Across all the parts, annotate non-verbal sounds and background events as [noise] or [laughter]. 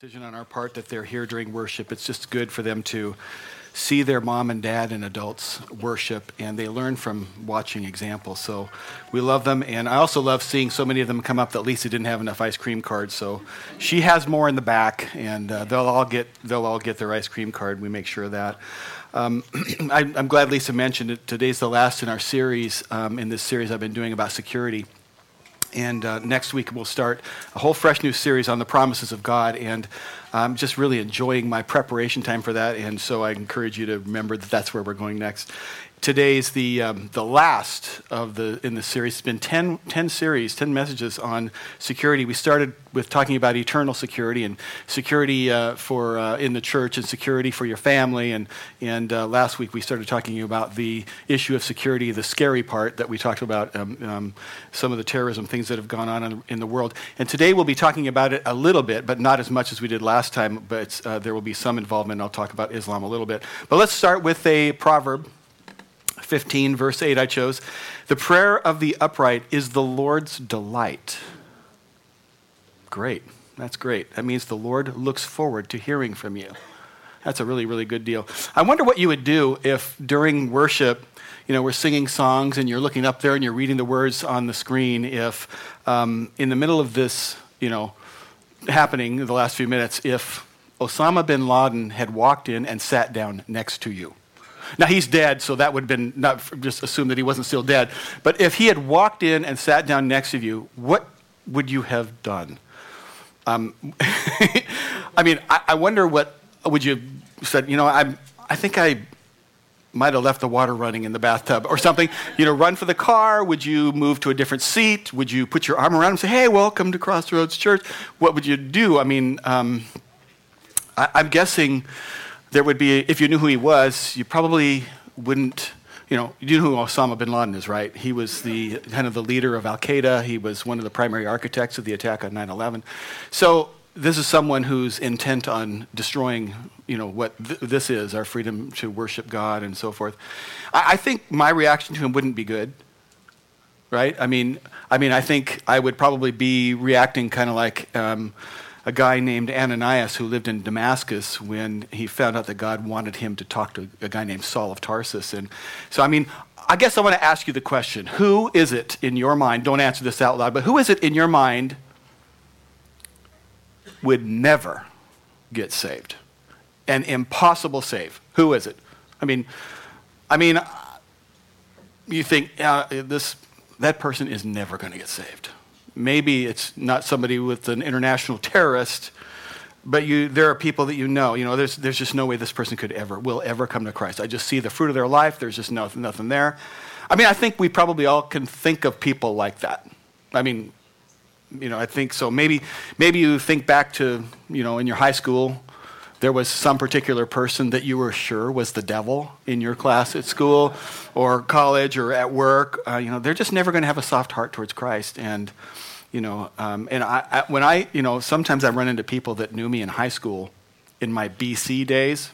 decision on our part that they're here during worship. It's just good for them to see their mom and dad and adults worship, and they learn from watching examples. So we love them, and I also love seeing so many of them come up that Lisa didn't have enough ice cream cards. So she has more in the back, and uh, they'll all get they'll all get their ice cream card. We make sure of that. Um, [clears throat] I, am glad Lisa mentioned it. Today's the last in our series. Um, in this series, I've been doing about security. And uh, next week, we'll start a whole fresh new series on the promises of God. And I'm just really enjoying my preparation time for that. And so I encourage you to remember that that's where we're going next today's the, um, the last of the in the series. It's been 10, 10 series, 10 messages on security. We started with talking about eternal security and security uh, for uh, in the church and security for your family. And, and uh, last week we started talking about the issue of security, the scary part that we talked about, um, um, some of the terrorism things that have gone on in, the world. And today we'll be talking about it a little bit, but not as much as we did last time. But uh, there will be some involvement. I'll talk about Islam a little bit. But let's start with a proverb 15, verse 8, I chose. The prayer of the upright is the Lord's delight. Great. That's great. That means the Lord looks forward to hearing from you. That's a really, really good deal. I wonder what you would do if during worship, you know, we're singing songs and you're looking up there and you're reading the words on the screen. If um, in the middle of this, you know, happening the last few minutes, if Osama bin Laden had walked in and sat down next to you. Now he's dead, so that would have been not just assume that he wasn't still dead. But if he had walked in and sat down next to you, what would you have done? Um, [laughs] I mean, I, I, wonder what would you have said. You know, I I think I might have left the water running in the bathtub or something. You know, run for the car. Would you move to a different seat? Would you put your arm around him and say, "Hey, welcome to Crossroads Church"? What would you do? I mean, um, I, I'm guessing there would be, if you knew who he was, you probably wouldn't, you know, you know who Osama bin Laden is, right? He was the kind of the leader of Al Qaeda. He was one of the primary architects of the attack on 9 11. So this is someone who's intent on destroying, you know, what th- this is our freedom to worship God and so forth. I-, I think my reaction to him wouldn't be good right? I mean, I mean, I think I would probably be reacting kind of like, um, a guy named Ananias who lived in Damascus when he found out that God wanted him to talk to a guy named Saul of Tarsus. And so, I mean, I guess I want to ask you the question who is it in your mind? Don't answer this out loud, but who is it in your mind would never get saved? An impossible save. Who is it? I mean, I mean, you think uh, this that person is never going to get saved maybe it's not somebody with an international terrorist, but you, there are people that you know. You know, there's, there's just no way this person could ever, will ever come to Christ. I just see the fruit of their life. There's just nothing, nothing there. I mean, I think we probably all can think of people like that. I mean, you know, I think so. Maybe, maybe you think back to, you know, in your high school, there was some particular person that you were sure was the devil in your class at school or college or at work. Uh, you know, they're just never going to have a soft heart towards Christ. And, you know, um, and I, I, when I, you know, sometimes I run into people that knew me in high school in my BC days.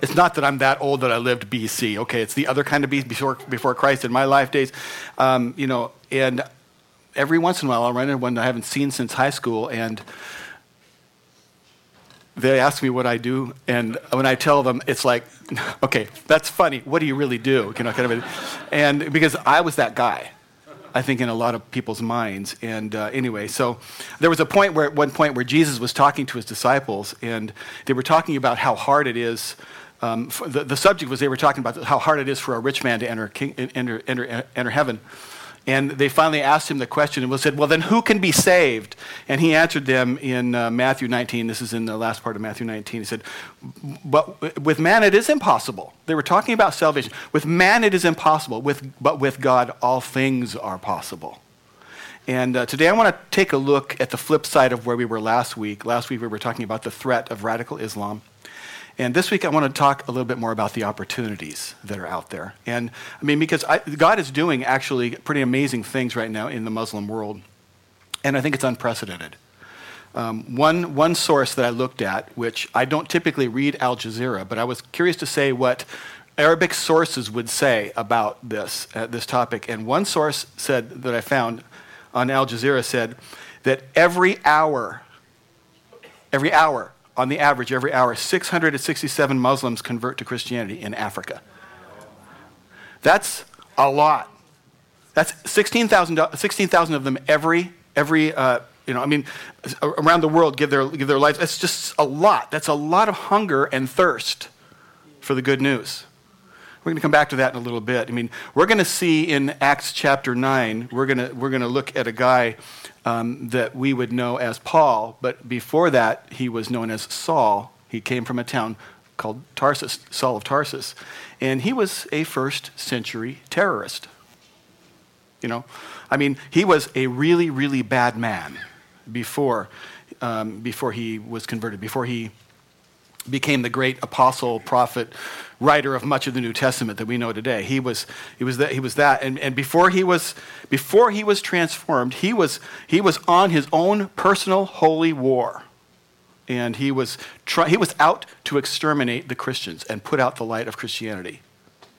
It's not that I'm that old that I lived BC, okay? It's the other kind of BC before, before Christ in my life days. Um, you know, and every once in a while I'll run into one I haven't seen since high school, and they ask me what I do, and when I tell them, it's like, okay, that's funny. What do you really do? You know, kind of, and because I was that guy. I think, in a lot of people's minds. And uh, anyway, so there was a point where, at one point, where Jesus was talking to his disciples, and they were talking about how hard it is. Um, the, the subject was they were talking about how hard it is for a rich man to enter, king, enter, enter, enter heaven. And they finally asked him the question and said, Well, then who can be saved? And he answered them in uh, Matthew 19. This is in the last part of Matthew 19. He said, But with man it is impossible. They were talking about salvation. With man it is impossible, with, but with God all things are possible. And uh, today I want to take a look at the flip side of where we were last week. Last week we were talking about the threat of radical Islam. And this week I want to talk a little bit more about the opportunities that are out there. And I mean, because I, God is doing actually pretty amazing things right now in the Muslim world. And I think it's unprecedented. Um, one, one source that I looked at, which I don't typically read Al Jazeera, but I was curious to say what Arabic sources would say about this, uh, this topic. And one source said that I found on Al Jazeera said that every hour every hour, on the average, every hour, 667 Muslims convert to Christianity in Africa. That's a lot. That's 16,000 16, of them every, every uh, you know, I mean, around the world give their, give their lives. That's just a lot. That's a lot of hunger and thirst for the good news. We're going to come back to that in a little bit. I mean, we're going to see in Acts chapter 9, we're going to, we're going to look at a guy um, that we would know as Paul, but before that, he was known as Saul. He came from a town called Tarsus, Saul of Tarsus. And he was a first century terrorist. You know, I mean, he was a really, really bad man before, um, before he was converted, before he became the great apostle, prophet, writer of much of the New Testament that we know today. He was, he was that, he was that. And, and before, he was, before he was transformed, he was, he was on his own personal holy war. And he was, try, he was out to exterminate the Christians and put out the light of Christianity.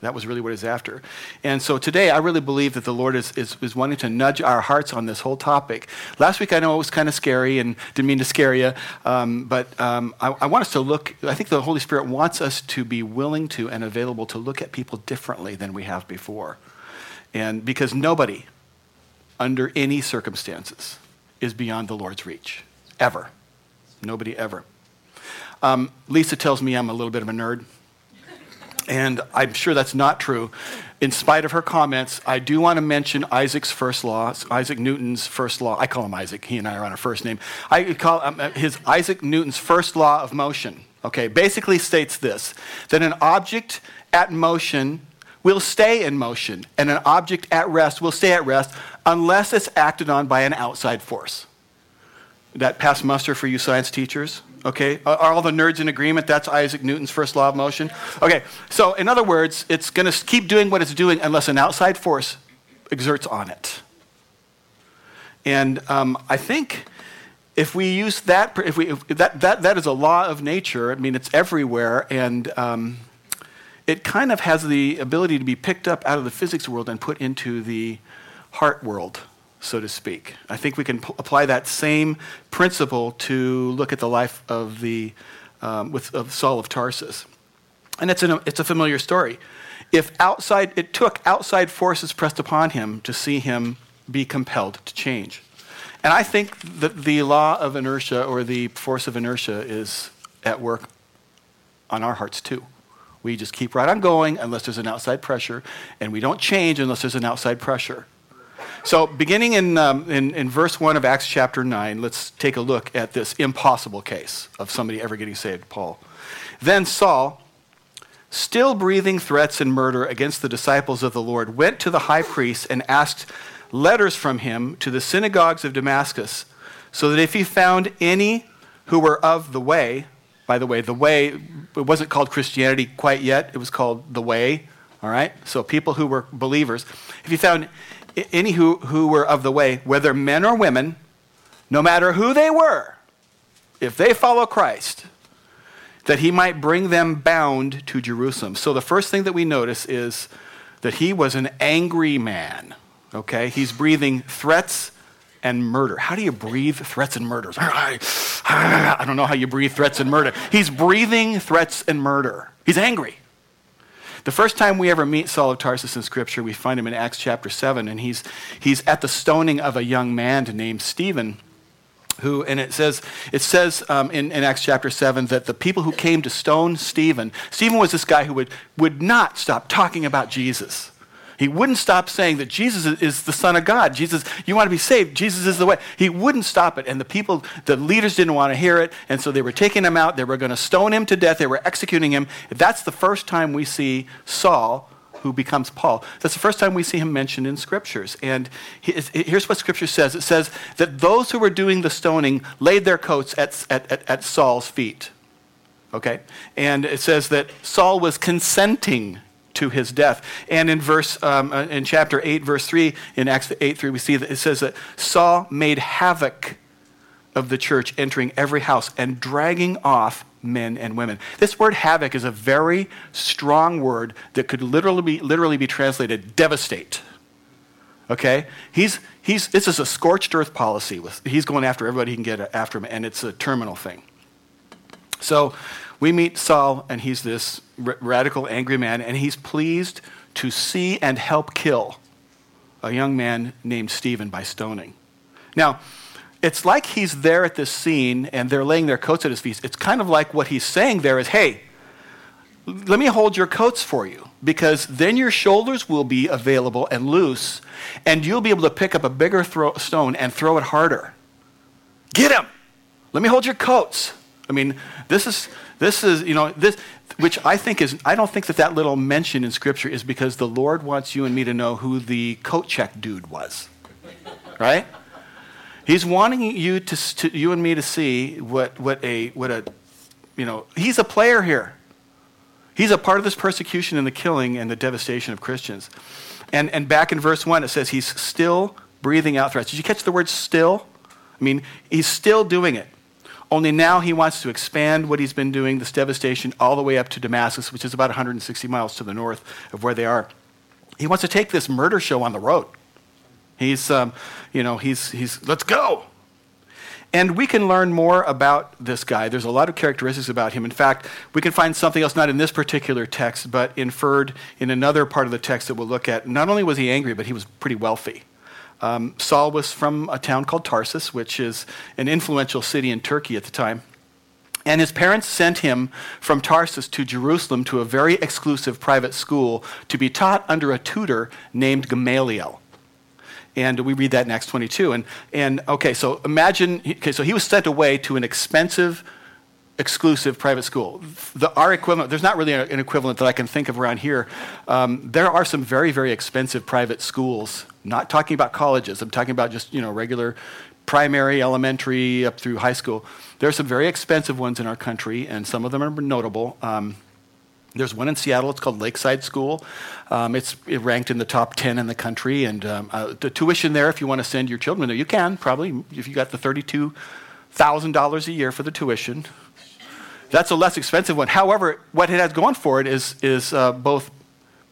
That was really what he's after. And so today, I really believe that the Lord is, is, is wanting to nudge our hearts on this whole topic. Last week, I know it was kind of scary and didn't mean to scare you, um, but um, I, I want us to look, I think the Holy Spirit wants us to be willing to and available to look at people differently than we have before. And because nobody, under any circumstances, is beyond the Lord's reach, ever. Nobody ever. Um, Lisa tells me I'm a little bit of a nerd. And I'm sure that's not true. In spite of her comments, I do want to mention Isaac's first law, Isaac Newton's first law. I call him Isaac. He and I are on a first name. I call um, uh, his Isaac Newton's first law of motion. Okay, basically states this that an object at motion will stay in motion, and an object at rest will stay at rest unless it's acted on by an outside force. That pass muster for you science teachers? Okay, are all the nerds in agreement? That's Isaac Newton's first law of motion. Okay, so in other words, it's going to keep doing what it's doing unless an outside force exerts on it. And um, I think if we use that, if we if that, that that is a law of nature. I mean, it's everywhere, and um, it kind of has the ability to be picked up out of the physics world and put into the heart world so to speak. I think we can p- apply that same principle to look at the life of, the, um, with, of Saul of Tarsus. And it's, an, it's a familiar story. If outside, it took outside forces pressed upon him to see him be compelled to change. And I think that the law of inertia or the force of inertia is at work on our hearts too. We just keep right on going unless there's an outside pressure, and we don't change unless there's an outside pressure. So, beginning in, um, in, in, verse 1 of Acts chapter 9, let's take a look at this impossible case of somebody ever getting saved, Paul. Then Saul, still breathing threats and murder against the disciples of the Lord, went to the high priest and asked letters from him to the synagogues of Damascus, so that if he found any who were of the way, by the way, the way, it wasn't called Christianity quite yet, it was called the way, all right? So people who were believers, if he found any who, who were of the way, whether men or women, no matter who they were, if they follow Christ, that he might bring them bound to Jerusalem. So the first thing that we notice is that he was an angry man. Okay? He's breathing threats and murder. How do you breathe threats and murders? [laughs] I don't know how you breathe threats and murder. He's breathing threats and murder. He's angry. The first time we ever meet Saul of Tarsus in Scripture, we find him in Acts chapter 7, and he's, he's at the stoning of a young man named Stephen. Who, and it says, it says um, in, in Acts chapter 7 that the people who came to stone Stephen, Stephen was this guy who would, would not stop talking about Jesus. He wouldn't stop saying that Jesus is the Son of God. Jesus, you want to be saved. Jesus is the way. He wouldn't stop it. And the people, the leaders didn't want to hear it. And so they were taking him out. They were going to stone him to death. They were executing him. That's the first time we see Saul, who becomes Paul. That's the first time we see him mentioned in scriptures. And here's what scripture says it says that those who were doing the stoning laid their coats at, at, at, at Saul's feet. Okay? And it says that Saul was consenting to his death. And in verse um, uh, in chapter 8, verse 3, in Acts 8 3, we see that it says that Saul made havoc of the church, entering every house and dragging off men and women. This word havoc is a very strong word that could literally be, literally be translated devastate. Okay? He's, he's, this is a scorched earth policy. With, he's going after everybody he can get after him, and it's a terminal thing. So we meet Saul, and he's this r- radical, angry man, and he's pleased to see and help kill a young man named Stephen by stoning. Now, it's like he's there at this scene and they're laying their coats at his feet. It's kind of like what he's saying there is, hey, let me hold your coats for you because then your shoulders will be available and loose and you'll be able to pick up a bigger stone and throw it harder. Get him! Let me hold your coats. I mean, this is, this is, you know, this, which I think is, I don't think that that little mention in Scripture is because the Lord wants you and me to know who the coat check dude was. Right? He's wanting you to, to, you and me to see what, what a, what a, you know, he's a player here. He's a part of this persecution and the killing and the devastation of Christians. And, and back in verse 1, it says he's still breathing out threats. Did you catch the word still? I mean, he's still doing it. Only now he wants to expand what he's been doing, this devastation, all the way up to Damascus, which is about 160 miles to the north of where they are. He wants to take this murder show on the road. He's, um, you know, he's, he's, let's go. And we can learn more about this guy. There's a lot of characteristics about him. In fact, we can find something else, not in this particular text, but inferred in another part of the text that we'll look at. Not only was he angry, but he was pretty wealthy. Um, Saul was from a town called Tarsus, which is an influential city in Turkey at the time. And his parents sent him from Tarsus to Jerusalem to a very exclusive private school to be taught under a tutor named Gamaliel. And we read that in Acts 22. And, and okay, so imagine, okay, so he was sent away to an expensive, exclusive private school. The, our equivalent, there's not really an equivalent that I can think of around here. Um, there are some very, very expensive private schools. Not talking about colleges. I'm talking about just, you know, regular primary, elementary, up through high school. There are some very expensive ones in our country, and some of them are notable. Um, there's one in Seattle. It's called Lakeside School. Um, it's ranked in the top 10 in the country. And um, uh, the tuition there, if you want to send your children there, you can probably, if you got the $32,000 a year for the tuition. That's a less expensive one. However, what it has going for it is, is uh, both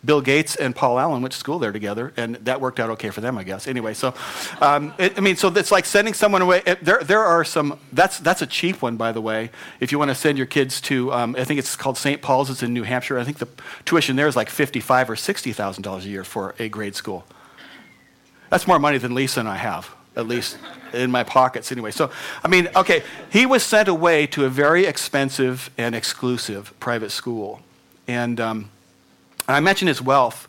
Bill Gates and Paul Allen went to school there together, and that worked out okay for them, I guess. Anyway, so um, it, I mean, so it's like sending someone away. It, there, there are some. That's that's a cheap one, by the way. If you want to send your kids to, um, I think it's called St. Paul's. It's in New Hampshire. I think the tuition there is like fifty-five or sixty thousand dollars a year for a grade school. That's more money than Lisa and I have, at least in my pockets anyway. So, I mean, okay, he was sent away to a very expensive and exclusive private school, and. Um, I mention his wealth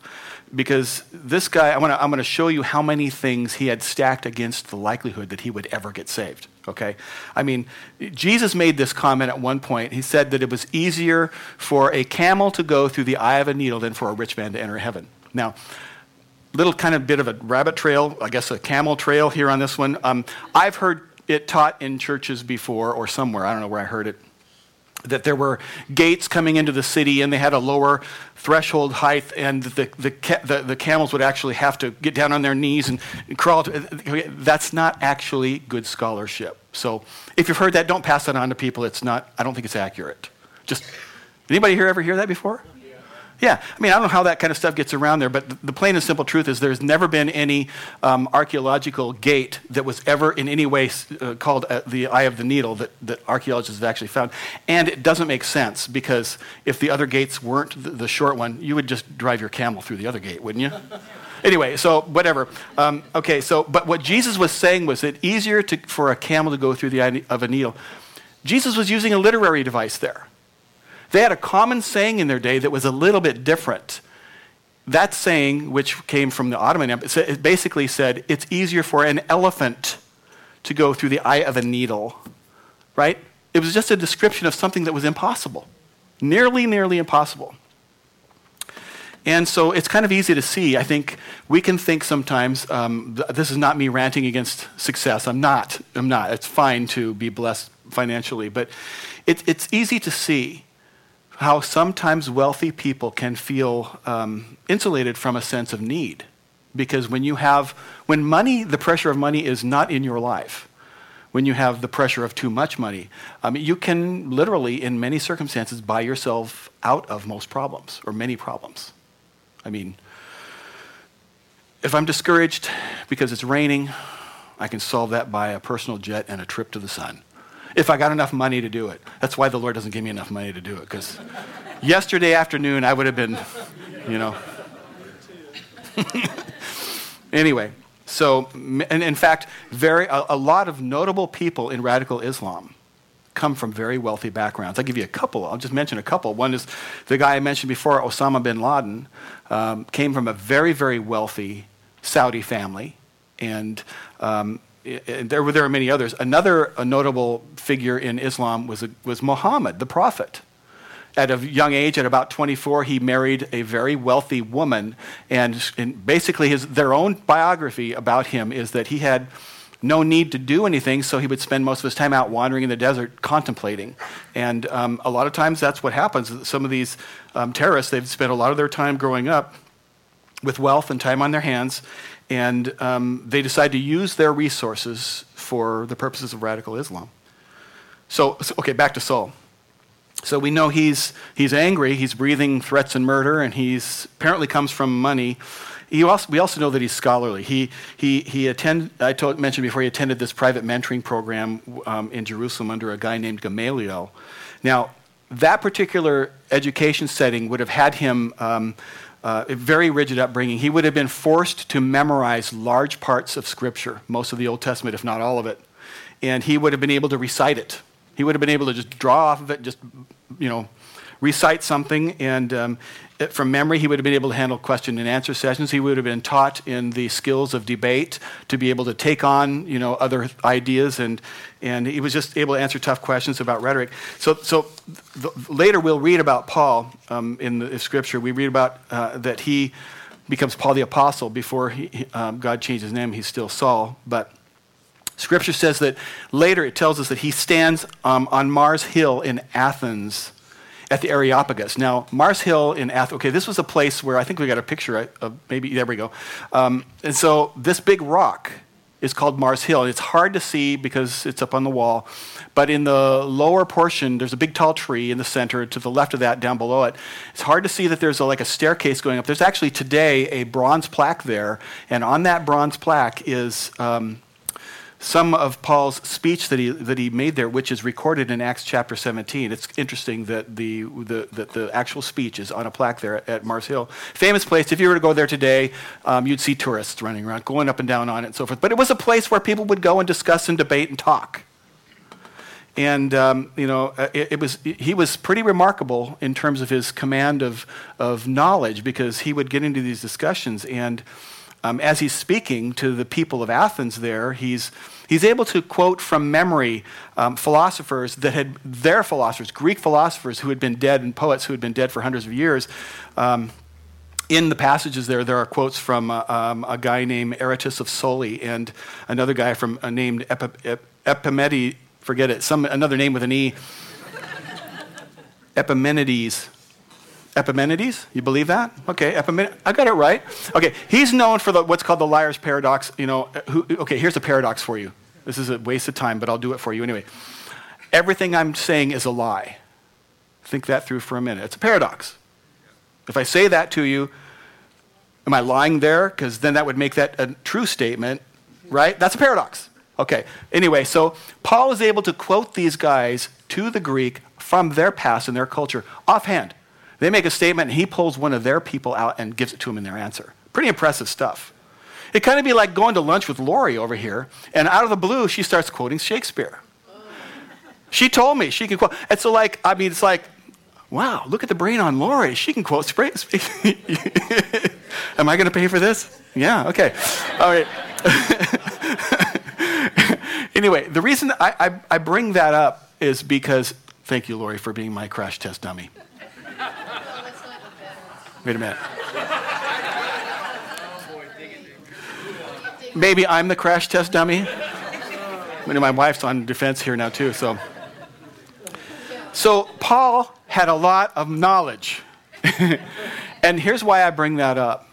because this guy, I wanna, I'm going to show you how many things he had stacked against the likelihood that he would ever get saved. Okay? I mean, Jesus made this comment at one point. He said that it was easier for a camel to go through the eye of a needle than for a rich man to enter heaven. Now, little kind of bit of a rabbit trail, I guess a camel trail here on this one. Um, I've heard it taught in churches before or somewhere, I don't know where I heard it, that there were gates coming into the city and they had a lower threshold height and the, the, the, the, camels would actually have to get down on their knees and crawl. To, that's not actually good scholarship. So if you've heard that, don't pass that on to people. It's not, I don't think it's accurate. Just, anybody here ever hear that before? Yeah, I mean, I don't know how that kind of stuff gets around there, but the plain and simple truth is there's never been any um, archaeological gate that was ever in any way uh, called uh, the Eye of the Needle that, that archaeologists have actually found. And it doesn't make sense because if the other gates weren't the, the short one, you would just drive your camel through the other gate, wouldn't you? [laughs] anyway, so whatever. Um, okay, so, but what Jesus was saying was that easier to, for a camel to go through the eye of a needle. Jesus was using a literary device there. They had a common saying in their day that was a little bit different. That saying, which came from the Ottoman Empire, it basically said it's easier for an elephant to go through the eye of a needle, right? It was just a description of something that was impossible, nearly, nearly impossible. And so it's kind of easy to see. I think we can think sometimes, um, th- this is not me ranting against success. I'm not. I'm not. It's fine to be blessed financially. But it, it's easy to see how sometimes wealthy people can feel um, insulated from a sense of need. Because when you have, when money, the pressure of money is not in your life, when you have the pressure of too much money, um, you can literally, in many circumstances, buy yourself out of most problems or many problems. I mean, if I'm discouraged because it's raining, I can solve that by a personal jet and a trip to the sun. If I got enough money to do it. That's why the Lord doesn't give me enough money to do it, because yesterday afternoon I would have been, you know. [laughs] anyway, so, and in fact, very, a, a lot of notable people in radical Islam come from very wealthy backgrounds. I'll give you a couple. I'll just mention a couple. One is the guy I mentioned before, Osama bin Laden, um, came from a very, very wealthy Saudi family. And um, there, were, there are many others. Another notable figure in Islam was, was Muhammad, the prophet at a young age, at about 24, he married a very wealthy woman. And, and basically, his, their own biography about him is that he had no need to do anything, so he would spend most of his time out wandering in the desert contemplating. And um, a lot of times that's what happens. Some of these um, terrorists, they've spent a lot of their time growing up with wealth and time on their hands, and um, they decide to use their resources for the purposes of radical Islam. So, okay, back to Saul. So we know he's, he's angry, he's breathing threats and murder, and he's apparently comes from money. Also, we also know that he's scholarly. He, he, he attend, I told, mentioned before, he attended this private mentoring program um, in Jerusalem under a guy named Gamaliel. Now, that particular education setting would have had him um, uh, very rigid upbringing. He would have been forced to memorize large parts of Scripture, most of the Old Testament, if not all of it. And he would have been able to recite it he would have been able to just draw off of it, just, you know, recite something. And um, from memory, he would have been able to handle question and answer sessions. He would have been taught in the skills of debate to be able to take on, you know, other ideas. And, and he was just able to answer tough questions about rhetoric. So, so the, later we'll read about Paul um, in the scripture. We read about uh, that he becomes Paul the Apostle before he, um, God changed his name. He's still Saul. But Scripture says that later it tells us that he stands um, on Mars Hill in Athens at the Areopagus. Now, Mars Hill in Athens, okay, this was a place where I think we got a picture of maybe, there we go. Um, and so this big rock is called Mars Hill. It's hard to see because it's up on the wall. But in the lower portion, there's a big tall tree in the center. To the left of that, down below it, it's hard to see that there's a, like a staircase going up. There's actually today a bronze plaque there, and on that bronze plaque is um, some of Paul's speech that he, that he made there, which is recorded in Acts chapter 17. It's interesting that the, the, that the actual speech is on a plaque there at, Mars Hill. Famous place. If you were to go there today, um, you'd see tourists running around, going up and down on it and so forth. But it was a place where people would go and discuss and debate and talk. And, um, you know, uh, it, it, was, he was pretty remarkable in terms of his command of, of knowledge because he would get into these discussions and um, as he's speaking to the people of Athens there, he's, he's able to quote from memory um, philosophers that had, their philosophers, Greek philosophers who had been dead and poets who had been dead for hundreds of years. Um, in the passages there, there are quotes from uh, um, a guy named Aratus of Soli and another guy from uh, named Epi- Epimenides, forget it, some, another name with an E, [laughs] Epimenides Epimenides, you believe that? Okay, Epimenides, I got it right. Okay, he's known for the, what's called the liar's paradox. You know, uh, who, okay, here's a paradox for you. This is a waste of time, but I'll do it for you anyway. Everything I'm saying is a lie. Think that through for a minute. It's a paradox. If I say that to you, am I lying there? Because then that would make that a true statement, right? That's a paradox. Okay, anyway, so Paul is able to quote these guys to the Greek from their past and their culture offhand. They make a statement, and he pulls one of their people out and gives it to him in their answer. Pretty impressive stuff. It kind of be like going to lunch with Lori over here, and out of the blue, she starts quoting Shakespeare. She told me she can quote. And so, like, I mean, it's like, wow, look at the brain on Lori. She can quote. Shakespeare. [laughs] Am I going to pay for this? Yeah, okay. All right. [laughs] anyway, the reason I, I, I bring that up is because, thank you, Lori, for being my crash test dummy. Wait a minute. Maybe I'm the crash test dummy. My wife's on defense here now, too. So, so Paul had a lot of knowledge. [laughs] and here's why I bring that up.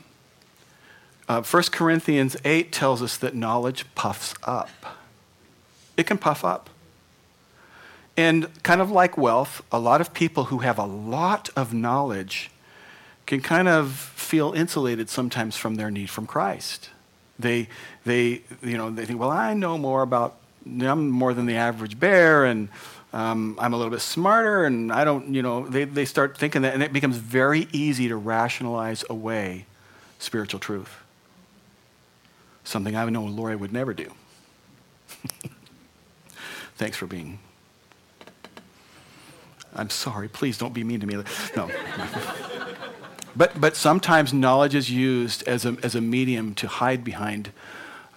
Uh, 1 Corinthians 8 tells us that knowledge puffs up. It can puff up. And kind of like wealth, a lot of people who have a lot of knowledge can kind of feel insulated sometimes from their need from Christ. They, they, you know, they think, well, I know more about I'm more than the average bear, and um, I'm a little bit smarter, and I don't, you know, they, they start thinking that, and it becomes very easy to rationalize away spiritual truth. Something I know Lori would never do. [laughs] Thanks for being. I'm sorry. Please don't be mean to me. No. [laughs] but, but sometimes knowledge is used as a, as a medium to hide behind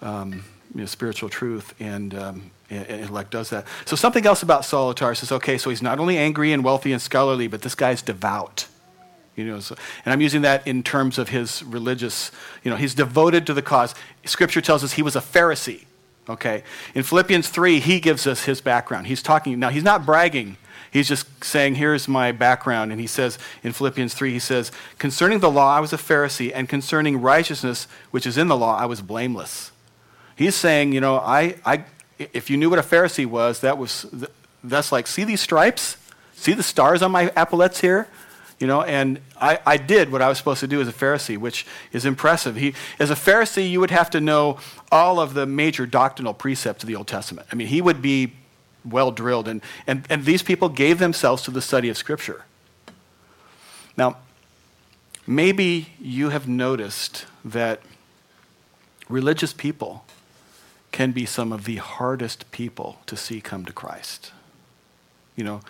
um, you know, spiritual truth, and, um, and intellect does that. So something else about Saul of Tarsus. Okay, so he's not only angry and wealthy and scholarly, but this guy's devout. You know, so, and I'm using that in terms of his religious, you know, he's devoted to the cause. Scripture tells us he was a Pharisee. Okay. In Philippians 3, he gives us his background. He's talking, now he's not bragging. He's just saying, here's my background. And he says in Philippians 3, he says, concerning the law, I was a Pharisee, and concerning righteousness, which is in the law, I was blameless. He's saying, you know, I, I, if you knew what a Pharisee was, that was, that's like, see these stripes? See the stars on my epaulets here? You know, and I, I did what I was supposed to do as a Pharisee, which is impressive. He, as a Pharisee, you would have to know all of the major doctrinal precepts of the Old Testament. I mean, he would be well drilled, and, and, and these people gave themselves to the study of Scripture. Now, maybe you have noticed that religious people can be some of the hardest people to see come to Christ. You know,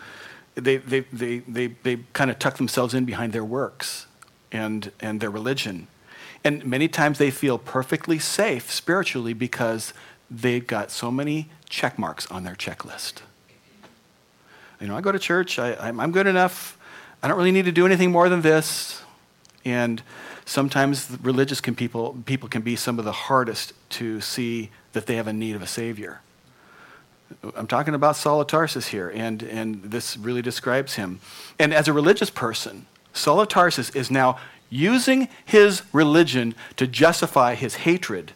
they, they, they, they, they kind of tuck themselves in behind their works and, and their religion. And many times they feel perfectly safe spiritually because they've got so many check marks on their checklist. You know, I go to church, I, I'm, good enough, I don't really need to do anything more than this. And sometimes religious can people, people can be some of the hardest to see that they have a need of a Savior. I'm talking about Saul of Tarsus here, and, and this really describes him. And as a religious person, Saul of Tarsus is now using his religion to justify his hatred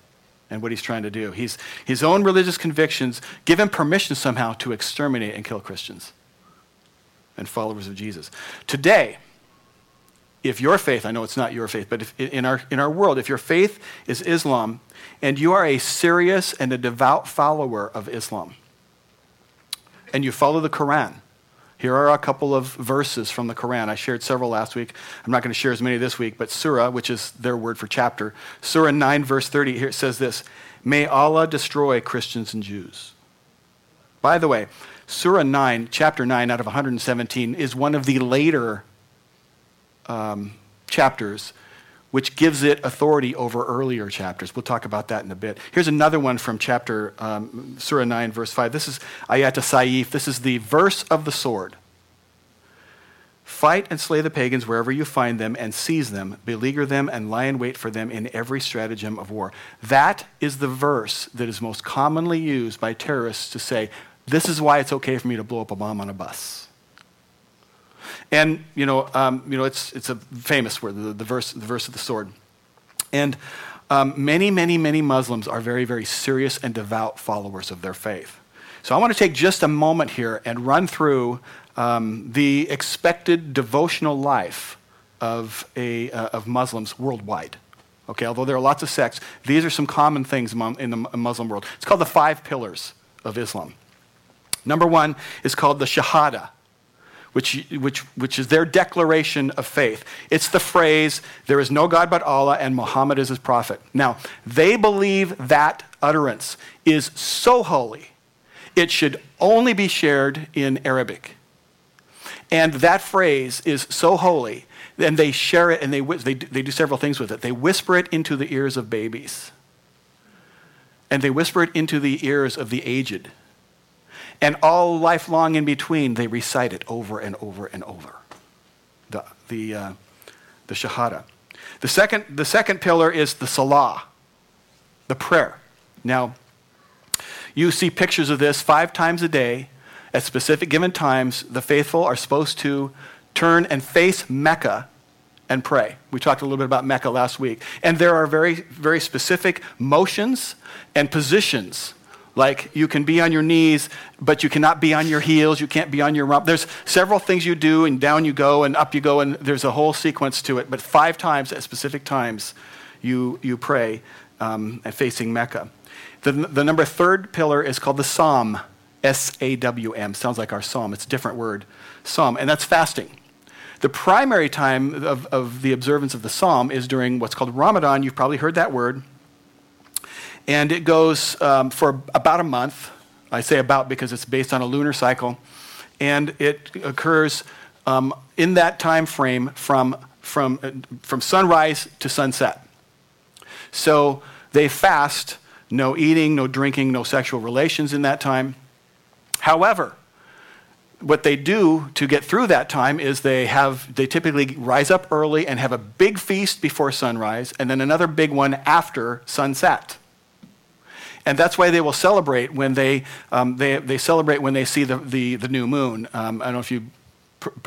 and what he's trying to do. He's, his own religious convictions give him permission somehow to exterminate and kill Christians and followers of Jesus. Today, if your faith, I know it's not your faith, but if, in, our, in our world, if your faith is Islam and you are a serious and a devout follower of Islam, and you follow the Quran. Here are a couple of verses from the Quran. I shared several last week. I'm not going to share as many this week, but Surah, which is their word for chapter, Surah 9, verse 30, here it says this May Allah destroy Christians and Jews. By the way, Surah 9, chapter 9 out of 117, is one of the later um, chapters which gives it authority over earlier chapters. We'll talk about that in a bit. Here's another one from chapter, um, Surah 9, verse 5. This is Ayat Saif. This is the verse of the sword. Fight and slay the pagans wherever you find them and seize them, beleaguer them, and lie in wait for them in every stratagem of war. That is the verse that is most commonly used by terrorists to say, This is why it's okay for me to blow up a bomb on a bus. And, you know, um, you know it's, it's a famous word, the, the, verse, the verse of the sword. And um, many, many, many Muslims are very, very serious and devout followers of their faith. So I want to take just a moment here and run through um, the expected devotional life of, a, uh, of Muslims worldwide. Okay, although there are lots of sects, these are some common things in the Muslim world. It's called the five pillars of Islam. Number one is called the Shahada, which, which, which is their declaration of faith. It's the phrase, there is no God but Allah and Muhammad is his prophet. Now, they believe that utterance is so holy, it should only be shared in Arabic. And that phrase is so holy, and they share it and they, they, they do several things with it. They whisper it into the ears of babies, and they whisper it into the ears of the aged and all lifelong in between, they recite it over and over and over. The, the, uh, the Shahada. The second, the second pillar is the Salah, the prayer. Now, you see pictures of this five times a day at specific given times. The faithful are supposed to turn and face Mecca and pray. We talked a little bit about Mecca last week. And there are very, very specific motions and positions like you can be on your knees, but you cannot be on your heels. You can't be on your rump. There's several things you do, and down you go, and up you go, and there's a whole sequence to it. But five times at specific times, you, you pray um, facing Mecca. The, the number third pillar is called the Sawm, S A W M. Sounds like our psalm, it's a different word. Sawm, and that's fasting. The primary time of, of the observance of the Sawm is during what's called Ramadan. You've probably heard that word. And it goes um, for about a month. I say about because it's based on a lunar cycle. And it occurs um, in that time frame from, from, uh, from sunrise to sunset. So they fast, no eating, no drinking, no sexual relations in that time. However, what they do to get through that time is they have they typically rise up early and have a big feast before sunrise and then another big one after sunset and that's why they will celebrate when they um, they, they celebrate when they see the, the, the new moon um, i don't know if you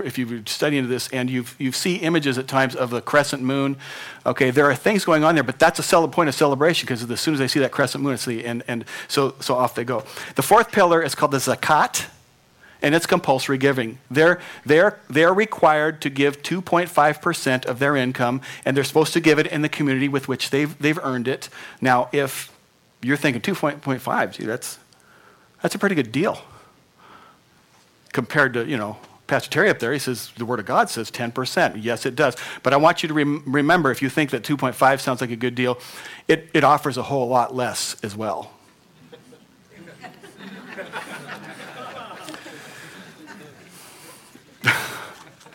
if you study into this and you you see images at times of the crescent moon, okay, there are things going on there, but that's a point of celebration because as soon as they see that crescent moon, it's the, and, and so, so off they go. The fourth pillar is called the zakat, and it's compulsory giving. They're, they're, they're required to give 2.5% of their income, and they're supposed to give it in the community with which they've, they've earned it. Now, if you're thinking 2.5, gee, that's, that's a pretty good deal compared to, you know, Pastor Terry up there, he says the Word of God says 10%. Yes, it does. But I want you to rem- remember if you think that 2.5 sounds like a good deal, it, it offers a whole lot less as well. [laughs]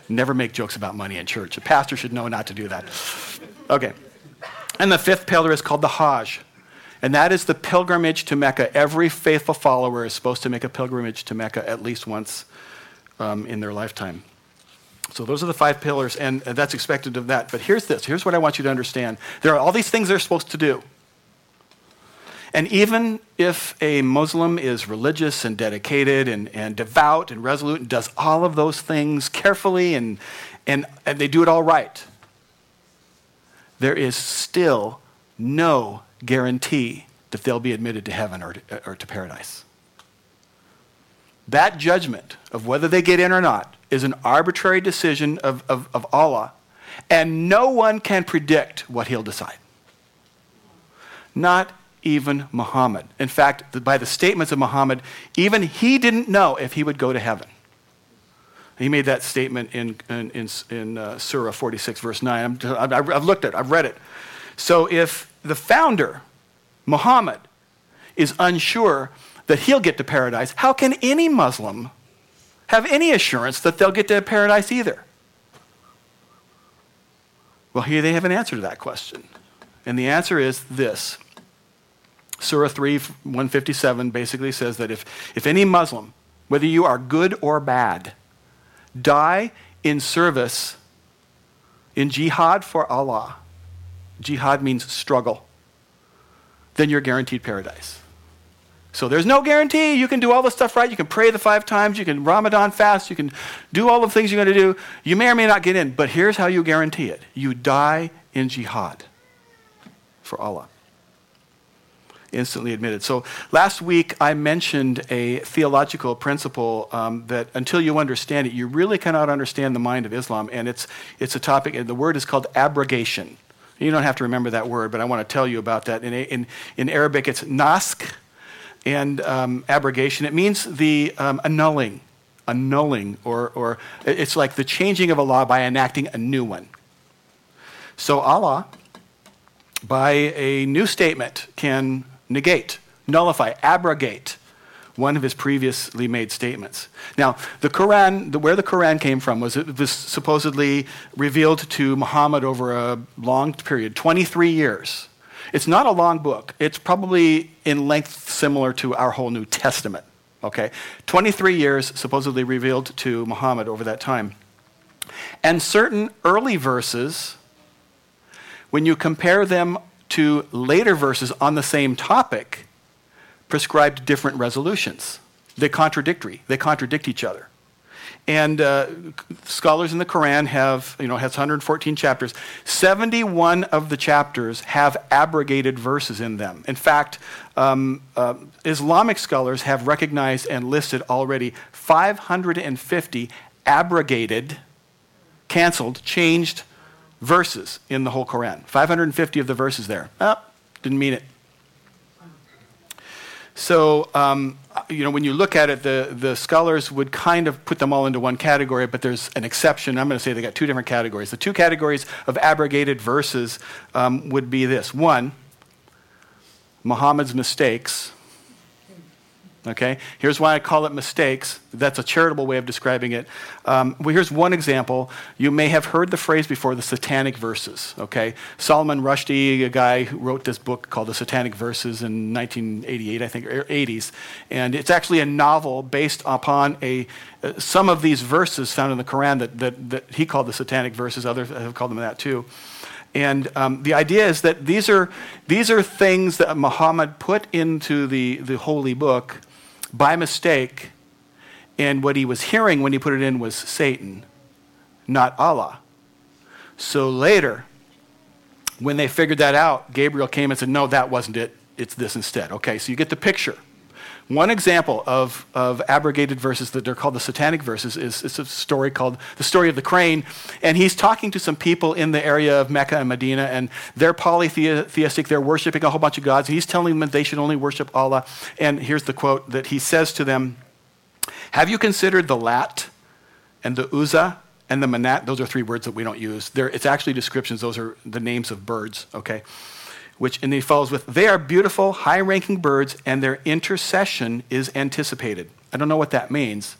Never make jokes about money in church. A pastor should know not to do that. Okay. And the fifth pillar is called the Hajj. And that is the pilgrimage to Mecca. Every faithful follower is supposed to make a pilgrimage to Mecca at least once um, in their lifetime. So those are the five pillars, and, that's expected of that. But here's this here's what I want you to understand there are all these things they're supposed to do. And even if a Muslim is religious and dedicated and, and devout and resolute and does all of those things carefully and, and, and they do it all right, there is still no guarantee that they'll be admitted to heaven or to, or to paradise. That judgment of whether they get in or not is an arbitrary decision of, of, of Allah, and no one can predict what he'll decide. Not even Muhammad. In fact, by the statements of Muhammad, even he didn't know if he would go to heaven. He made that statement in, in, in, in uh, Surah 46, verse 9. i have looked at it, I've read it. So if the founder, Muhammad, is unsure that he'll get to paradise, how can any Muslim have any assurance that they'll get to paradise either? Well, here they have an answer to that question. And the answer is this Surah 3, 157 basically says that if, if any Muslim, whether you are good or bad, die in service in jihad for Allah, jihad means struggle, then you're guaranteed paradise. So there's no guarantee you can do all the stuff right. You can pray the five times, you can Ramadan fast, you can do all the things you're going to do. You may or may not get in, but here's how you guarantee it you die in jihad for Allah. Instantly admitted. So last week I mentioned a theological principle um, that until you understand it, you really cannot understand the mind of Islam. And it's, it's a topic, and the word is called abrogation. You don't have to remember that word, but I want to tell you about that. In, in, in Arabic, it's naskh and um, abrogation. It means the um, annulling, annulling, or, or it's like the changing of a law by enacting a new one. So Allah, by a new statement, can negate, nullify, abrogate one of his previously made statements. Now, the Quran, the, where the Quran came from was it was supposedly revealed to Muhammad over a long period, 23 years. It's not a long book. It's probably in length similar to our whole New Testament. Okay? 23 years supposedly revealed to Muhammad over that time. And certain early verses, when you compare them to later verses on the same topic, prescribed different resolutions. They're contradictory, they contradict each other. And uh, scholars in the Quran have, you know, has 114 chapters. 71 of the chapters have abrogated verses in them. In fact, um, uh, Islamic scholars have recognized and listed already 550 abrogated, canceled, changed verses in the whole Quran. 550 of the verses there. Oh, didn't mean it. So, um, you know, when you look at it, the, the scholars would kind of put them all into one category, but there's an exception. I'm going to say they got two different categories. The two categories of abrogated verses um, would be this one, Muhammad's mistakes, Okay? Here's why I call it mistakes. That's a charitable way of describing it. Um, well, here's one example. You may have heard the phrase before the satanic verses. Okay? Salman Rushdie, a guy who wrote this book called The Satanic Verses in 1988, I think, or 80s. And it's actually a novel based upon a, uh, some of these verses found in the Quran that, that, that he called the satanic verses. Others have called them that too. And um, the idea is that these are, these are things that Muhammad put into the, the holy book by mistake, and what he was hearing when he put it in was Satan, not Allah. So later, when they figured that out, Gabriel came and said, No, that wasn't it. It's this instead. Okay, so you get the picture. One example of, of abrogated verses that are called the satanic verses is, is a story called the story of the crane. And he's talking to some people in the area of Mecca and Medina, and they're polytheistic. They're worshiping a whole bunch of gods. He's telling them they should only worship Allah. And here's the quote that he says to them Have you considered the Lat and the Uzza and the Manat? Those are three words that we don't use. They're, it's actually descriptions, those are the names of birds, okay? Which and he follows with, they are beautiful, high ranking birds, and their intercession is anticipated. I don't know what that means,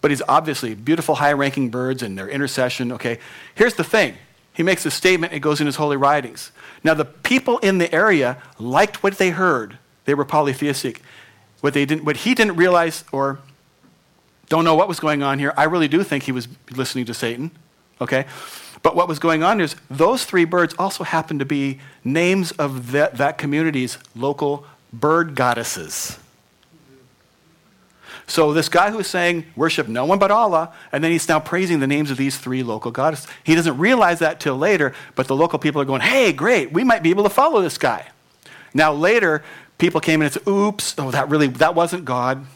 but he's obviously beautiful, high ranking birds and their intercession. Okay, here's the thing he makes a statement, it goes in his holy writings. Now, the people in the area liked what they heard, they were polytheistic. What, they didn't, what he didn't realize or don't know what was going on here, I really do think he was listening to Satan. Okay? But what was going on is those three birds also happened to be names of that, that community's local bird goddesses. So this guy who's saying, worship no one but Allah, and then he's now praising the names of these three local goddesses. He doesn't realize that till later, but the local people are going, hey, great, we might be able to follow this guy. Now later, people came in and said, oops, oh, that really, that wasn't God.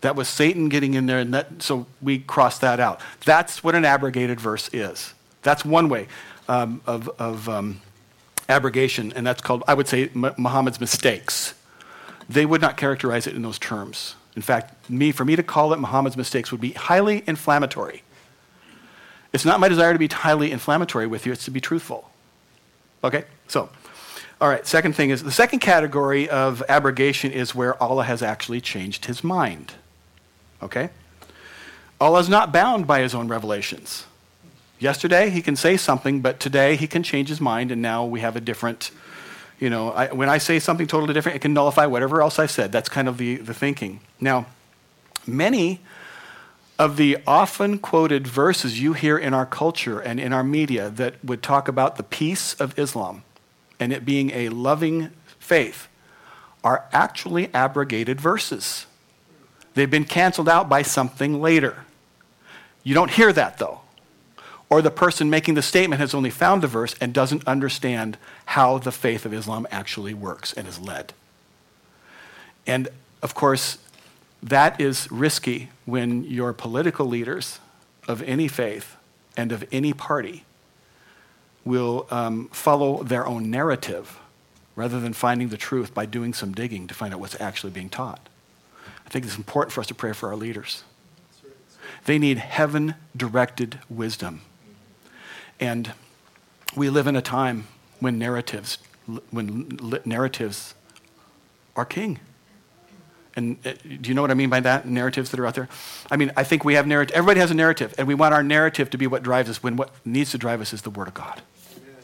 That was Satan getting in there, and that, so we crossed that out. That's what an abrogated verse is. That's one way um, of, of um, abrogation, and that's called, I would say, Muhammad's mistakes. They would not characterize it in those terms. In fact, me, for me to call it Muhammad's mistakes would be highly inflammatory. It's not my desire to be highly inflammatory with you, it's to be truthful. Okay? So, all right, second thing is the second category of abrogation is where Allah has actually changed his mind. Okay? Allah is not bound by his own revelations. Yesterday, he can say something, but today he can change his mind, and now we have a different, you know, I, when I say something totally different, it can nullify whatever else I said. That's kind of the, the thinking. Now, many of the often quoted verses you hear in our culture and in our media that would talk about the peace of Islam and it being a loving faith are actually abrogated verses. They've been canceled out by something later. You don't hear that, though or the person making the statement has only found the verse and doesn't understand how the faith of Islam actually works and is led. And of course, that is risky when your political leaders of any faith and of any party will um, follow their own narrative rather than finding the truth by doing some digging to find out what's actually being taught. I think it's important for us to pray for our leaders. They need heaven directed wisdom. And we live in a time when narratives, when narratives are king. And uh, do you know what I mean by that? Narratives that are out there? I mean, I think we have narrative. Everybody has a narrative, and we want our narrative to be what drives us when what needs to drive us is the Word of God. Amen.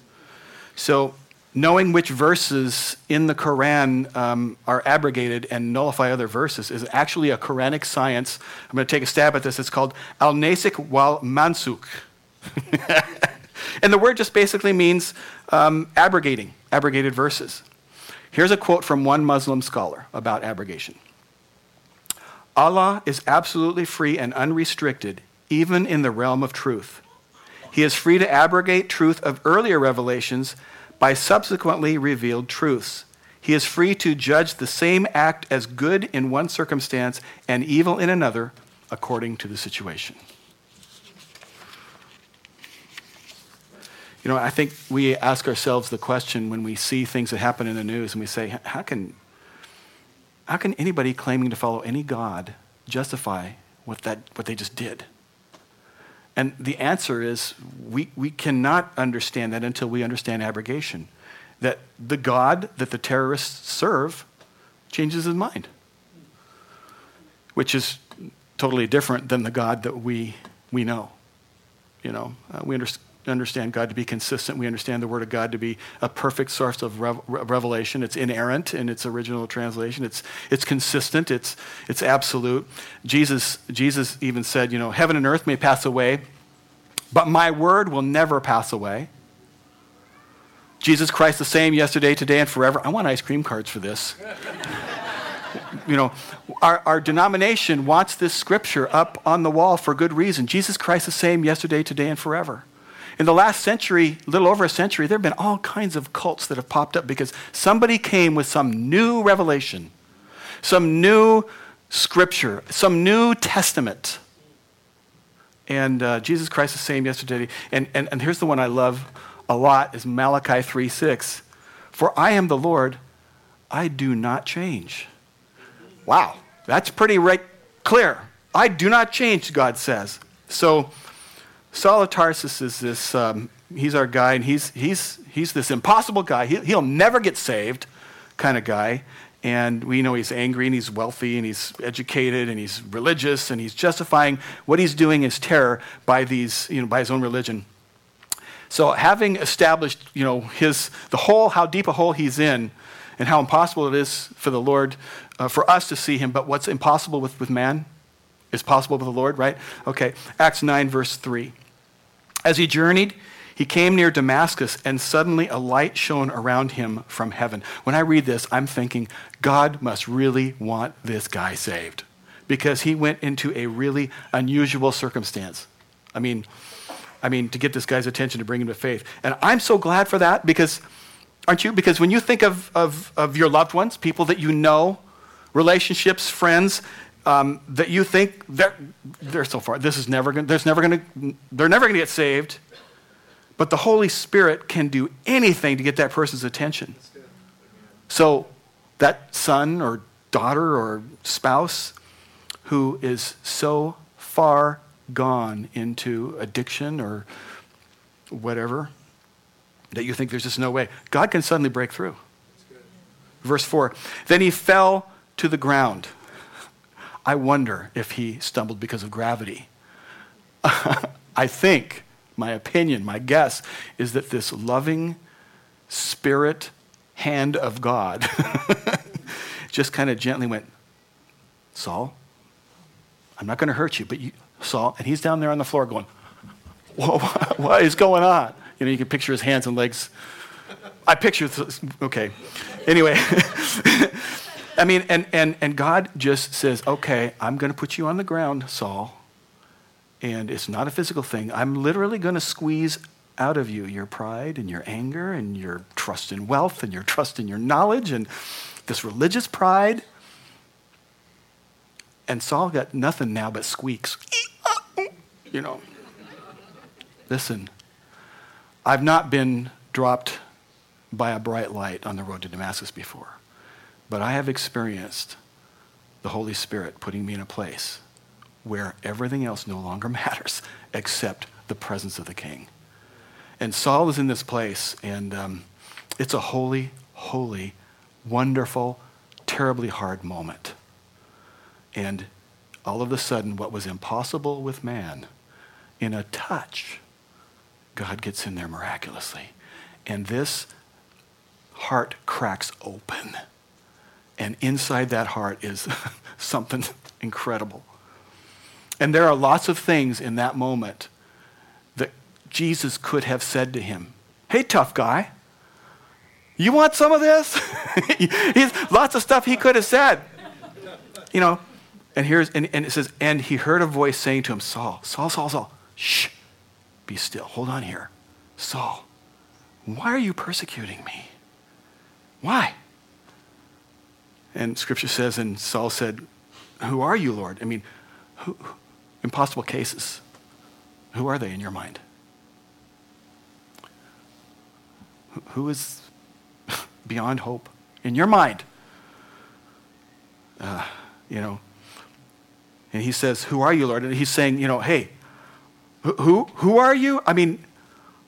So, knowing which verses in the Quran um, are abrogated and nullify other verses is actually a Quranic science. I'm going to take a stab at this. It's called al nasikh wal mansukh. [laughs] And the word just basically means um, abrogating, abrogated verses. Here's a quote from one Muslim scholar about abrogation Allah is absolutely free and unrestricted, even in the realm of truth. He is free to abrogate truth of earlier revelations by subsequently revealed truths. He is free to judge the same act as good in one circumstance and evil in another according to the situation. You know, I think we ask ourselves the question when we see things that happen in the news and we say, how can, how can anybody claiming to follow any God justify what, that, what they just did? And the answer is we, we cannot understand that until we understand abrogation. That the God that the terrorists serve changes his mind, which is totally different than the God that we, we know. You know, uh, we understand understand God to be consistent. We understand the Word of God to be a perfect source of rev- revelation. It's inerrant in its original translation. It's, it's consistent. It's, it's absolute. Jesus, Jesus even said, you know, heaven and earth may pass away, but my word will never pass away. Jesus Christ the same yesterday, today, and forever. I want ice cream cards for this. [laughs] you know, our, our denomination wants this scripture up on the wall for good reason. Jesus Christ the same yesterday, today, and forever. In the last century, a little over a century, there have been all kinds of cults that have popped up because somebody came with some new revelation, some new scripture, some new testament. And uh, Jesus Christ is the same yesterday. And, and, and here's the one I love a lot is Malachi 3 6. For I am the Lord, I do not change. Wow, that's pretty right clear. I do not change, God says. So Saul of Tarsus is this, um, he's our guy, and he's, he's, he's this impossible guy. He, he'll never get saved kind of guy. And we know he's angry and he's wealthy and he's educated and he's religious and he's justifying what he's doing is terror by, these, you know, by his own religion. So having established, you know, his, the hole, how deep a hole he's in, and how impossible it is for the Lord, uh, for us to see him, but what's impossible with, with man is possible with the Lord, right? Okay, Acts 9, verse 3. As he journeyed, he came near Damascus, and suddenly a light shone around him from heaven. When I read this, I'm thinking, God must really want this guy saved because he went into a really unusual circumstance. I mean, I mean, to get this guy's attention to bring him to faith. And I'm so glad for that because, aren't you? Because when you think of, of, of your loved ones, people that you know, relationships, friends, um, that you think they're, they're so far, this is never going there's never going to, they're never going to get saved. But the Holy Spirit can do anything to get that person's attention. So that son or daughter or spouse who is so far gone into addiction or whatever that you think there's just no way, God can suddenly break through. Verse 4 Then he fell to the ground. I wonder if he stumbled because of gravity. [laughs] I think, my opinion, my guess, is that this loving spirit hand of God [laughs] just kind of gently went, Saul, I'm not going to hurt you, but you, Saul, and he's down there on the floor going, Whoa, what is going on? You know, you can picture his hands and legs. I picture, okay. Anyway, [laughs] I mean, and, and, and God just says, okay, I'm going to put you on the ground, Saul. And it's not a physical thing. I'm literally going to squeeze out of you your pride and your anger and your trust in wealth and your trust in your knowledge and this religious pride. And Saul got nothing now but squeaks. You know. Listen, I've not been dropped by a bright light on the road to Damascus before. But I have experienced the Holy Spirit putting me in a place where everything else no longer [laughs] matters except the presence of the King. And Saul is in this place, and um, it's a holy, holy, wonderful, terribly hard moment. And all of a sudden, what was impossible with man, in a touch, God gets in there miraculously. And this heart cracks open. And inside that heart is [laughs] something incredible. And there are lots of things in that moment that Jesus could have said to him Hey, tough guy, you want some of this? [laughs] Lots of stuff he could have said. You know, and here's and, and it says, and he heard a voice saying to him, Saul, Saul, Saul, Saul, shh, be still. Hold on here. Saul, why are you persecuting me? Why? And scripture says, and Saul said, Who are you, Lord? I mean, who, impossible cases. Who are they in your mind? Who is [laughs] beyond hope in your mind? uh, you know, and he says, Who are you, Lord? And he's saying, You know, hey, who, who are you? I mean,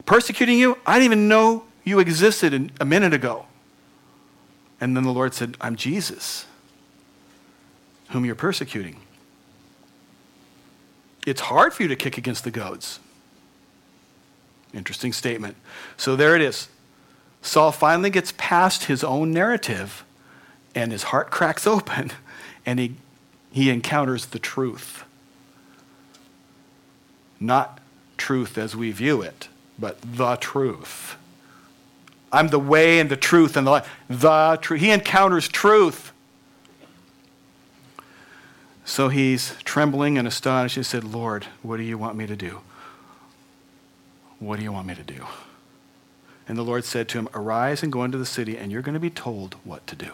persecuting you? I didn't even know you existed a minute ago. And then the Lord said, I'm Jesus, whom you're persecuting. It's hard for you to kick against the goads. Interesting statement. So there it is. Saul finally gets past his own narrative, and his heart cracks [laughs] open, and he, he encounters the truth. Not truth as we view it, but the truth. I'm the way and the truth and the life. The truth. He encounters truth. So he's trembling and astonished. He said, Lord, what do you want me to do? What do you want me to do? And the Lord said to him, Arise and go into the city, and you're going to be told what to do.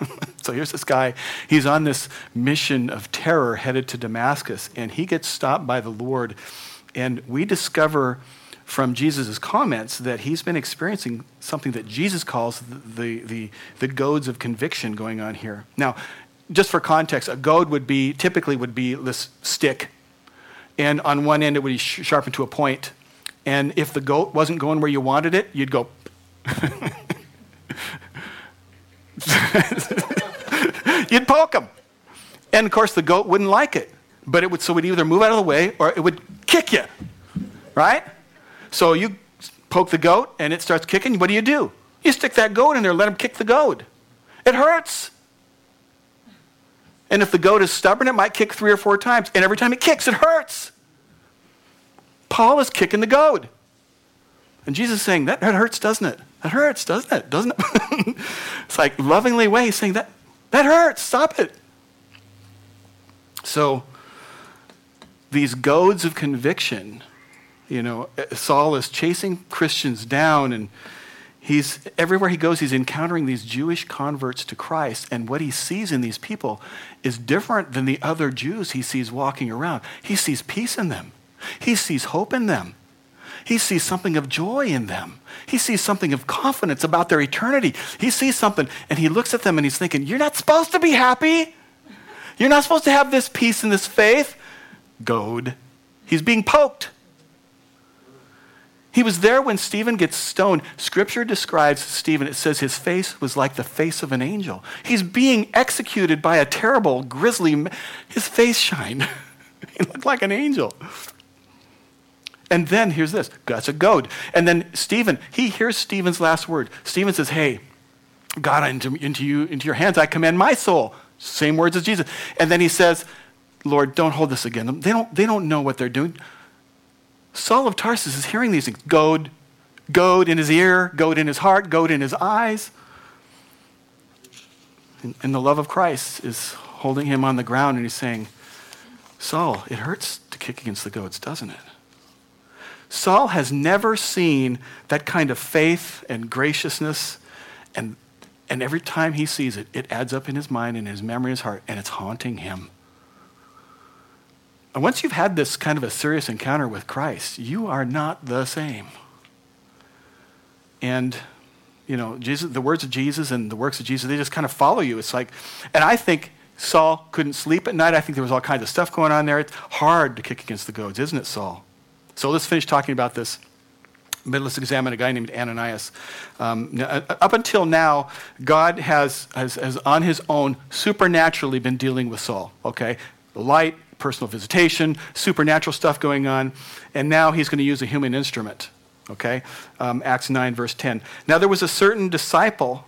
[laughs] so here's this guy. He's on this mission of terror headed to Damascus, and he gets stopped by the Lord. And we discover from Jesus' comments that he's been experiencing something that Jesus calls the, the, the, goads of conviction going on here. Now, just for context, a goad would be typically would be this stick, and on one end it would be sharpened to a point. And if the goat wasn't going where you wanted it, you'd go. [laughs] you'd poke him, and of course the goat wouldn't like it. But it would so it would either move out of the way or it would kick you, right? So you poke the goat and it starts kicking. What do you do? You stick that goat in there, let him kick the goat. It hurts. And if the goat is stubborn, it might kick three or four times. And every time it kicks, it hurts. Paul is kicking the goat. And Jesus is saying, that, that hurts, doesn't it? That hurts, doesn't it? Doesn't it? [laughs] it's like lovingly way saying that that hurts, stop it. So these goads of conviction, you know, Saul is chasing Christians down and he's everywhere he goes he's encountering these jewish converts to christ and what he sees in these people is different than the other jews he sees walking around. He sees peace in them. He sees hope in them. He sees something of joy in them. He sees something of confidence about their eternity. He sees something and he looks at them and he's thinking you're not supposed to be happy. You're not supposed to have this peace and this faith. Goad. He's being poked he was there when Stephen gets stoned. Scripture describes Stephen, it says his face was like the face of an angel. He's being executed by a terrible, grisly, his face shined. [laughs] he looked like an angel. And then here's this that's a goad. And then Stephen, he hears Stephen's last word. Stephen says, Hey, God, into, into, you, into your hands I commend my soul. Same words as Jesus. And then he says, Lord, don't hold this against them. They don't, they don't know what they're doing. Saul of Tarsus is hearing these things goad, goad in his ear, goad in his heart, goad in his eyes. And, and the love of Christ is holding him on the ground and he's saying, Saul, it hurts to kick against the goads, doesn't it? Saul has never seen that kind of faith and graciousness, and, and every time he sees it, it adds up in his mind and his memory, his heart, and it's haunting him. Once you've had this kind of a serious encounter with Christ, you are not the same. And, you know, Jesus, the words of Jesus and the works of Jesus, they just kind of follow you. It's like, and I think Saul couldn't sleep at night. I think there was all kinds of stuff going on there. It's hard to kick against the goads, isn't it, Saul? So let's finish talking about this. But let's examine a guy named Ananias. Um, uh, up until now, God has, has, has on his own supernaturally been dealing with Saul. Okay? Light, personal visitation, supernatural stuff going on, and now he's going to use a human instrument. Okay? Um, Acts 9, verse 10. Now there was a certain disciple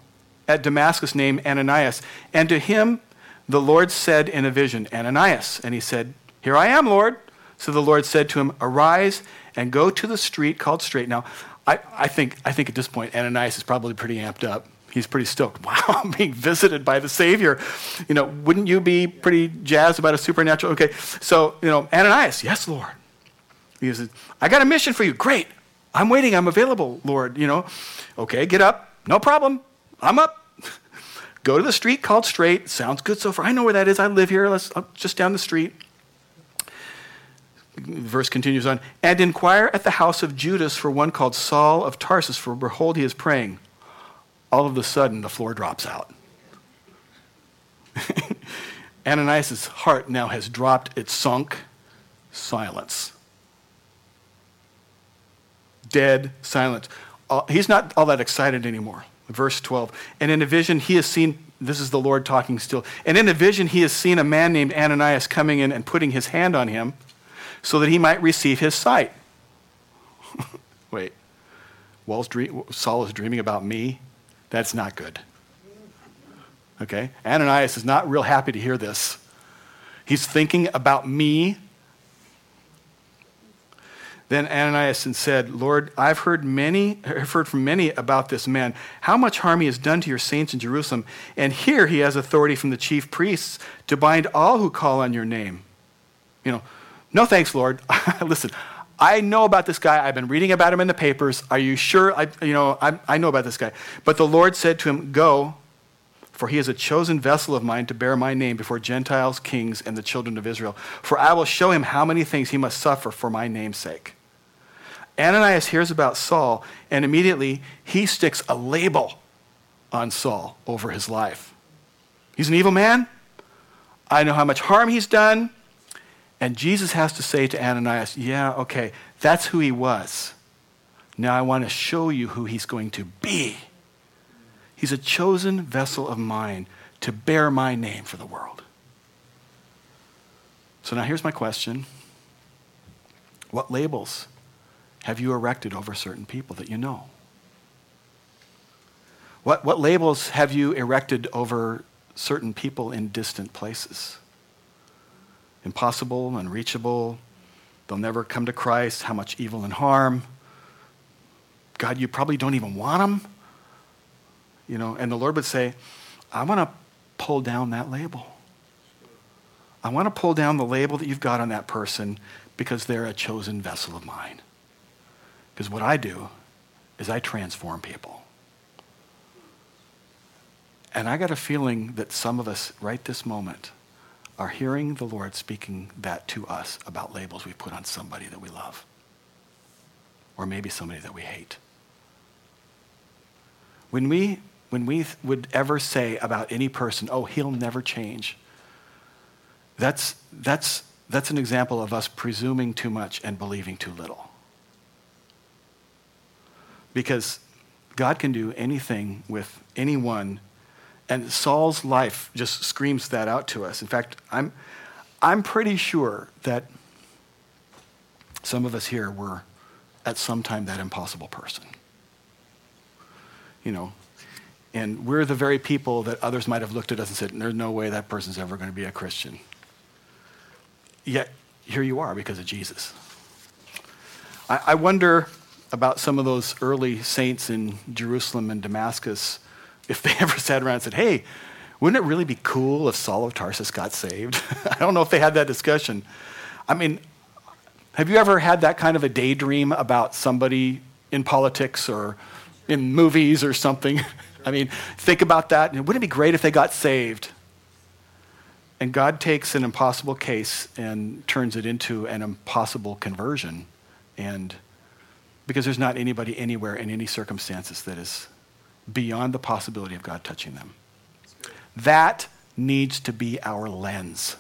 at Damascus named Ananias, and to him the Lord said in a vision, Ananias. And he said, Here I am, Lord. So the Lord said to him, Arise and go to the street called Straight. Now, I, I, think, I think at this point, Ananias is probably pretty amped up he's pretty stoked. [laughs] Wow, I'm being visited by the Savior. You know, wouldn't you be pretty jazzed about a supernatural? Okay, so, you know, Ananias, yes, Lord. He says, I got a mission for you. Great. I'm waiting. I'm available, Lord. You know, okay, get up. No problem. I'm up. [laughs] Go to the street called Straight. Sounds good so far. I know where that is. I live here. Let's uh, just down the street. The verse continues on, and inquire at the house of Judas for one called Saul of Tarsus, for behold, he is praying all of a sudden the floor drops out. [laughs] Ananias' heart now has dropped, it's sunk, silence. Dead silence. Uh, he's not all that excited anymore. Verse 12. And in a vision, he has seen, this is the Lord talking still, and in a vision, he has seen a man named Ananias coming in and putting his hand on him so that he might receive his sight. [laughs] Wait, Saul is dreaming about me? That's not good. Okay? Ananias is not real happy to hear this. He's thinking about me. Then Ananias said, Lord, I've heard many, I've heard from many about this man, how much harm he has done to your saints in Jerusalem. And here he has authority from the chief priests to bind all who call on your name. You know, no thanks, Lord. [laughs] Listen, I know about this guy. I've been reading about him in the papers. Are you sure? I, you know, I, I know about this guy. But the Lord said to him, Go, for he is a chosen vessel of mine to bear my name before Gentiles, kings, and the children of Israel. For I will show him how many things he must suffer for my name's sake. Ananias hears about Saul, and immediately he sticks a label on Saul over his life. He's an evil man. I know how much harm he's done. And Jesus has to say to Ananias, Yeah, okay, that's who he was. Now I want to show you who he's going to be. He's a chosen vessel of mine to bear my name for the world. So now here's my question What labels have you erected over certain people that you know? What, what labels have you erected over certain people in distant places? Impossible, unreachable, they'll never come to Christ, how much evil and harm. God, you probably don't even want them. You know, and the Lord would say, I want to pull down that label. I want to pull down the label that you've got on that person because they're a chosen vessel of mine. Because what I do is I transform people. And I got a feeling that some of us, right this moment, are hearing the Lord speaking that to us about labels we've put on somebody that we love, or maybe somebody that we hate. When we when we would ever say about any person, oh, he'll never change, that's, that's, that's an example of us presuming too much and believing too little. Because God can do anything with anyone, and Saul's life just screams that out to us. In fact, I'm, I'm pretty sure that some of us here were at some time that impossible person. You know, and we're the very people that others might have looked at us and said, There's no way that person's ever going to be a Christian. Yet, here you are because of Jesus. I, I wonder about some of those early saints in Jerusalem and Damascus if they [laughs] ever sat around and said, Hey, wouldn't it really be cool if Saul of Tarsus got saved? [laughs] I don't know if they had that discussion. I mean, have you ever had that kind of a daydream about somebody in politics or in movies or something? [laughs] I mean, think about that. Wouldn't it be great if they got saved? And God takes an impossible case and turns it into an impossible conversion. And because there's not anybody anywhere in any circumstances that is beyond the possibility of God touching them. That needs to be our lens.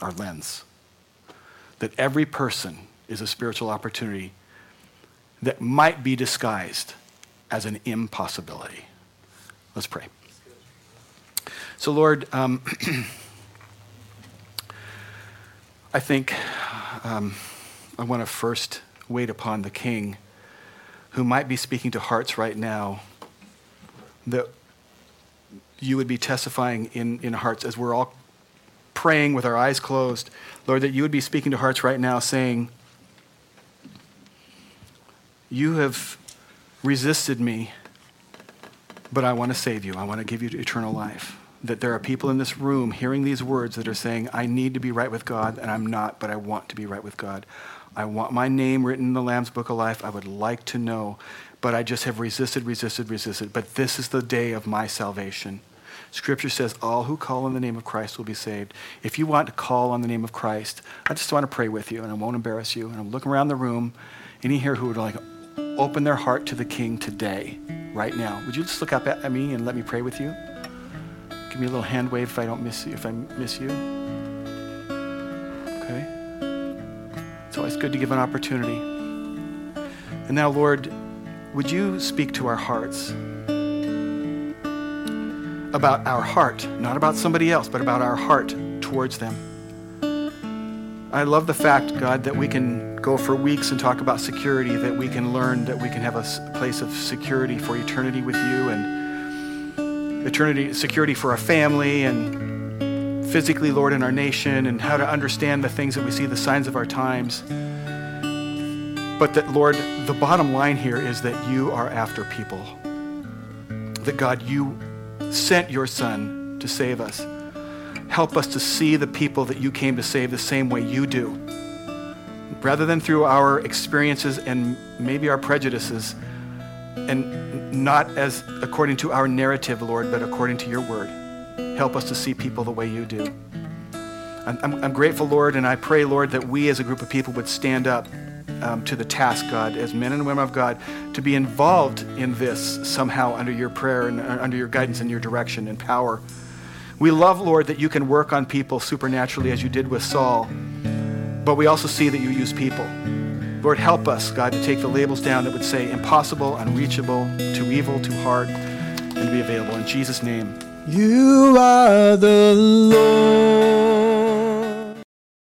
Our lens. That every person is a spiritual opportunity that might be disguised as an impossibility. Let's pray. So, Lord, um, [clears throat] I think um, I want to first wait upon the King who might be speaking to hearts right now that you would be testifying in, in hearts as we're all praying with our eyes closed. Lord, that you would be speaking to hearts right now saying, You have resisted me, but I want to save you. I want to give you eternal life. That there are people in this room hearing these words that are saying, I need to be right with God, and I'm not, but I want to be right with God. I want my name written in the Lamb's Book of Life. I would like to know, but I just have resisted, resisted, resisted. But this is the day of my salvation. Scripture says, All who call on the name of Christ will be saved. If you want to call on the name of Christ, I just want to pray with you, and I won't embarrass you. And I'm looking around the room. Any here who would like, open their heart to the King today, right now. Would you just look up at me and let me pray with you? Give me a little hand wave if I don't miss you, if I miss you. Okay? It's always good to give an opportunity. And now, Lord, would you speak to our hearts about our heart, not about somebody else, but about our heart towards them? I love the fact, God, that we can go for weeks and talk about security, that we can learn that we can have a place of security for eternity with you and eternity, security for our family and physically, Lord, in our nation and how to understand the things that we see, the signs of our times. But that, Lord, the bottom line here is that you are after people. That, God, you sent your Son to save us. Help us to see the people that you came to save the same way you do. Rather than through our experiences and maybe our prejudices, and not as according to our narrative, Lord, but according to your word. Help us to see people the way you do. I'm, I'm, grateful, Lord, and I pray, Lord, that we as a group of people would stand up um, to the task, God, as men and women of God, to be involved in this somehow under your prayer and uh, under your guidance and your direction and power. We love, Lord, that you can work on people supernaturally as you did with Saul, but we also see that you use people. Lord, help us, God, to take the labels down that would say impossible, unreachable, too evil, too hard, and to be available. In Jesus' name. You are the Lord.